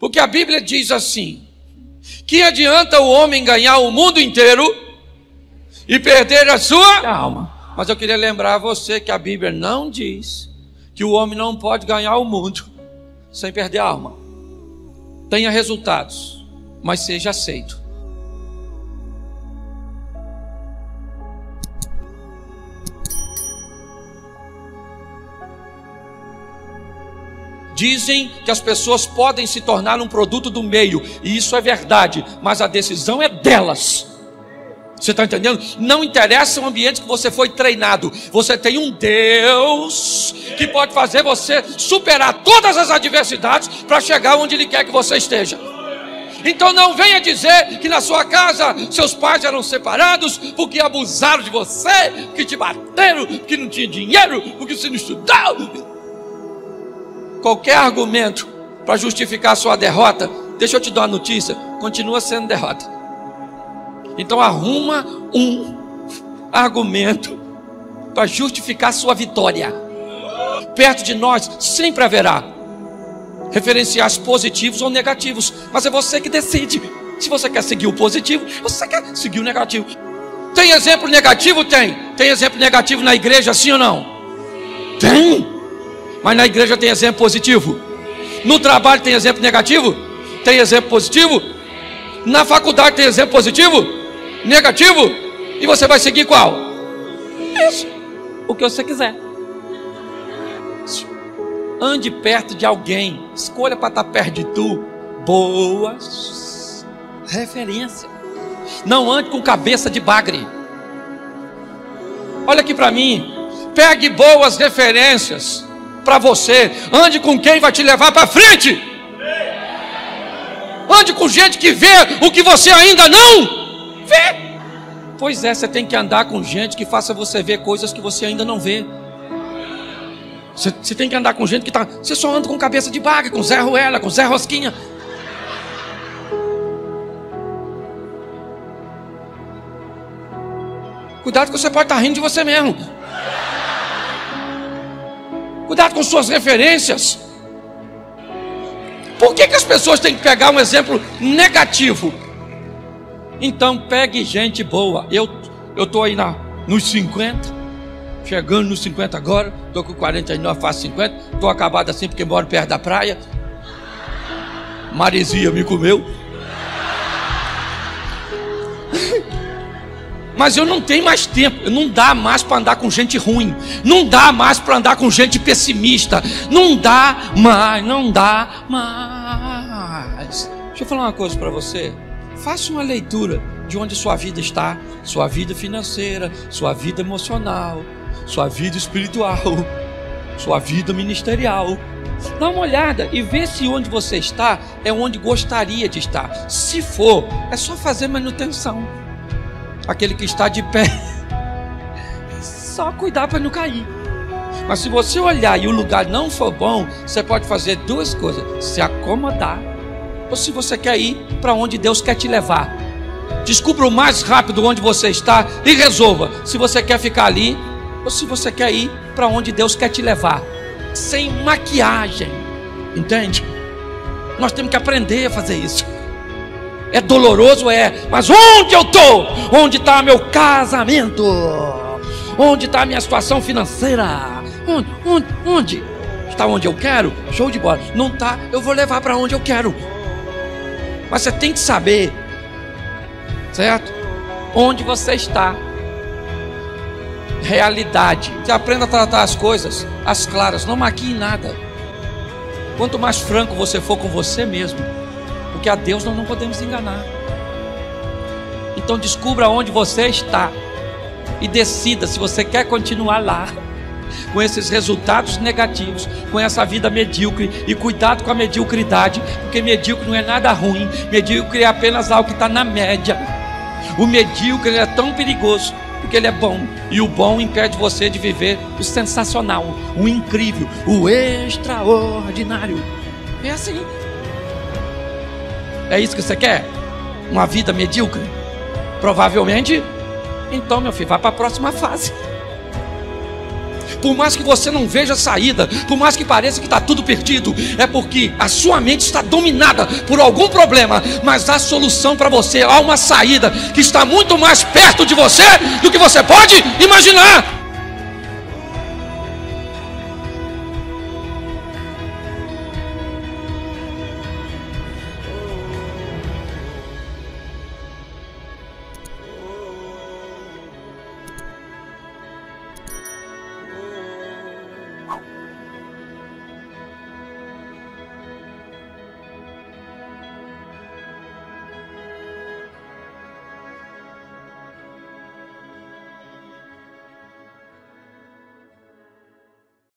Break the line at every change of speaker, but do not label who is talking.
Porque a Bíblia diz assim: que adianta o homem ganhar o mundo inteiro e perder a sua alma. Mas eu queria lembrar a você que a Bíblia não diz que o homem não pode ganhar o mundo sem perder a alma. Tenha resultados, mas seja aceito. Dizem que as pessoas podem se tornar um produto do meio, e isso é verdade, mas a decisão é delas. Você está entendendo? Não interessa o ambiente que você foi treinado. Você tem um Deus que pode fazer você superar todas as adversidades para chegar onde Ele quer que você esteja. Então não venha dizer que na sua casa seus pais eram separados porque abusaram de você, porque te bateram, porque não tinha dinheiro, porque você não estudou qualquer argumento para justificar sua derrota, deixa eu te dar uma notícia, continua sendo derrota. Então arruma um argumento para justificar sua vitória. Perto de nós sempre haverá referenciais positivos ou negativos, mas é você que decide. Se você quer seguir o positivo, você quer seguir o negativo. Tem exemplo negativo? Tem. Tem exemplo negativo na igreja, sim ou não? Tem. Mas na igreja tem exemplo positivo. No trabalho tem exemplo negativo? Tem exemplo positivo? Na faculdade tem exemplo positivo? Negativo? E você vai seguir qual? Isso. O que você quiser. Ande perto de alguém. Escolha para estar perto de tu. Boas referência. Não ande com cabeça de bagre. Olha aqui para mim. Pegue boas referências para você. Ande com quem vai te levar para frente. Ande com gente que vê o que você ainda não vê. Pois é, você tem que andar com gente que faça você ver coisas que você ainda não vê. Você, você tem que andar com gente que está. Você só anda com cabeça de baga, com Zé Ruela, com Zé Rosquinha. Cuidado que você pode estar tá rindo de você mesmo. Cuidado com suas referências. Por que, que as pessoas têm que pegar um exemplo negativo? Então pegue gente boa. Eu tô aí na nos 50, chegando nos 50 agora, tô com 49, faço 50, tô acabado assim porque moro perto da praia. Maresia me comeu. Mas eu não tenho mais tempo, não dá mais para andar com gente ruim, não dá mais para andar com gente pessimista, não dá mais, não dá mais. Deixa eu falar uma coisa para você. Faça uma leitura de onde sua vida está, sua vida financeira, sua vida emocional, sua vida espiritual, sua vida ministerial. Dá uma olhada e vê se onde você está é onde gostaria de estar. Se for, é só fazer manutenção aquele que está de pé. Só cuidar para não cair. Mas se você olhar e o lugar não for bom, você pode fazer duas coisas: se acomodar, ou se você quer ir para onde Deus quer te levar. Descubra o mais rápido onde você está e resolva se você quer ficar ali ou se você quer ir para onde Deus quer te levar. Sem maquiagem. Entende? Nós temos que aprender a fazer isso. É doloroso, é, mas onde eu estou? Onde está meu casamento? Onde está a minha situação financeira? Onde? Onde? Onde? Está onde eu quero? Show de bola. Não está, eu vou levar para onde eu quero. Mas você tem que saber, certo? Onde você está. Realidade. Você aprenda a tratar as coisas, as claras, não maquie nada. Quanto mais franco você for com você mesmo, porque a Deus nós não podemos enganar. Então descubra onde você está e decida se você quer continuar lá com esses resultados negativos, com essa vida medíocre e cuidado com a mediocridade, porque medíocre não é nada ruim, medíocre é apenas algo que está na média. O medíocre é tão perigoso porque ele é bom e o bom impede você de viver o sensacional, o incrível, o extraordinário. É assim. É isso que você quer? Uma vida medíocre? Provavelmente. Então, meu filho, vá para a próxima fase. por mais que você não veja saída, por mais que pareça que está tudo perdido, é porque a sua mente está dominada por algum problema, mas há solução para você, há uma saída que está muito mais perto de você do que você pode imaginar.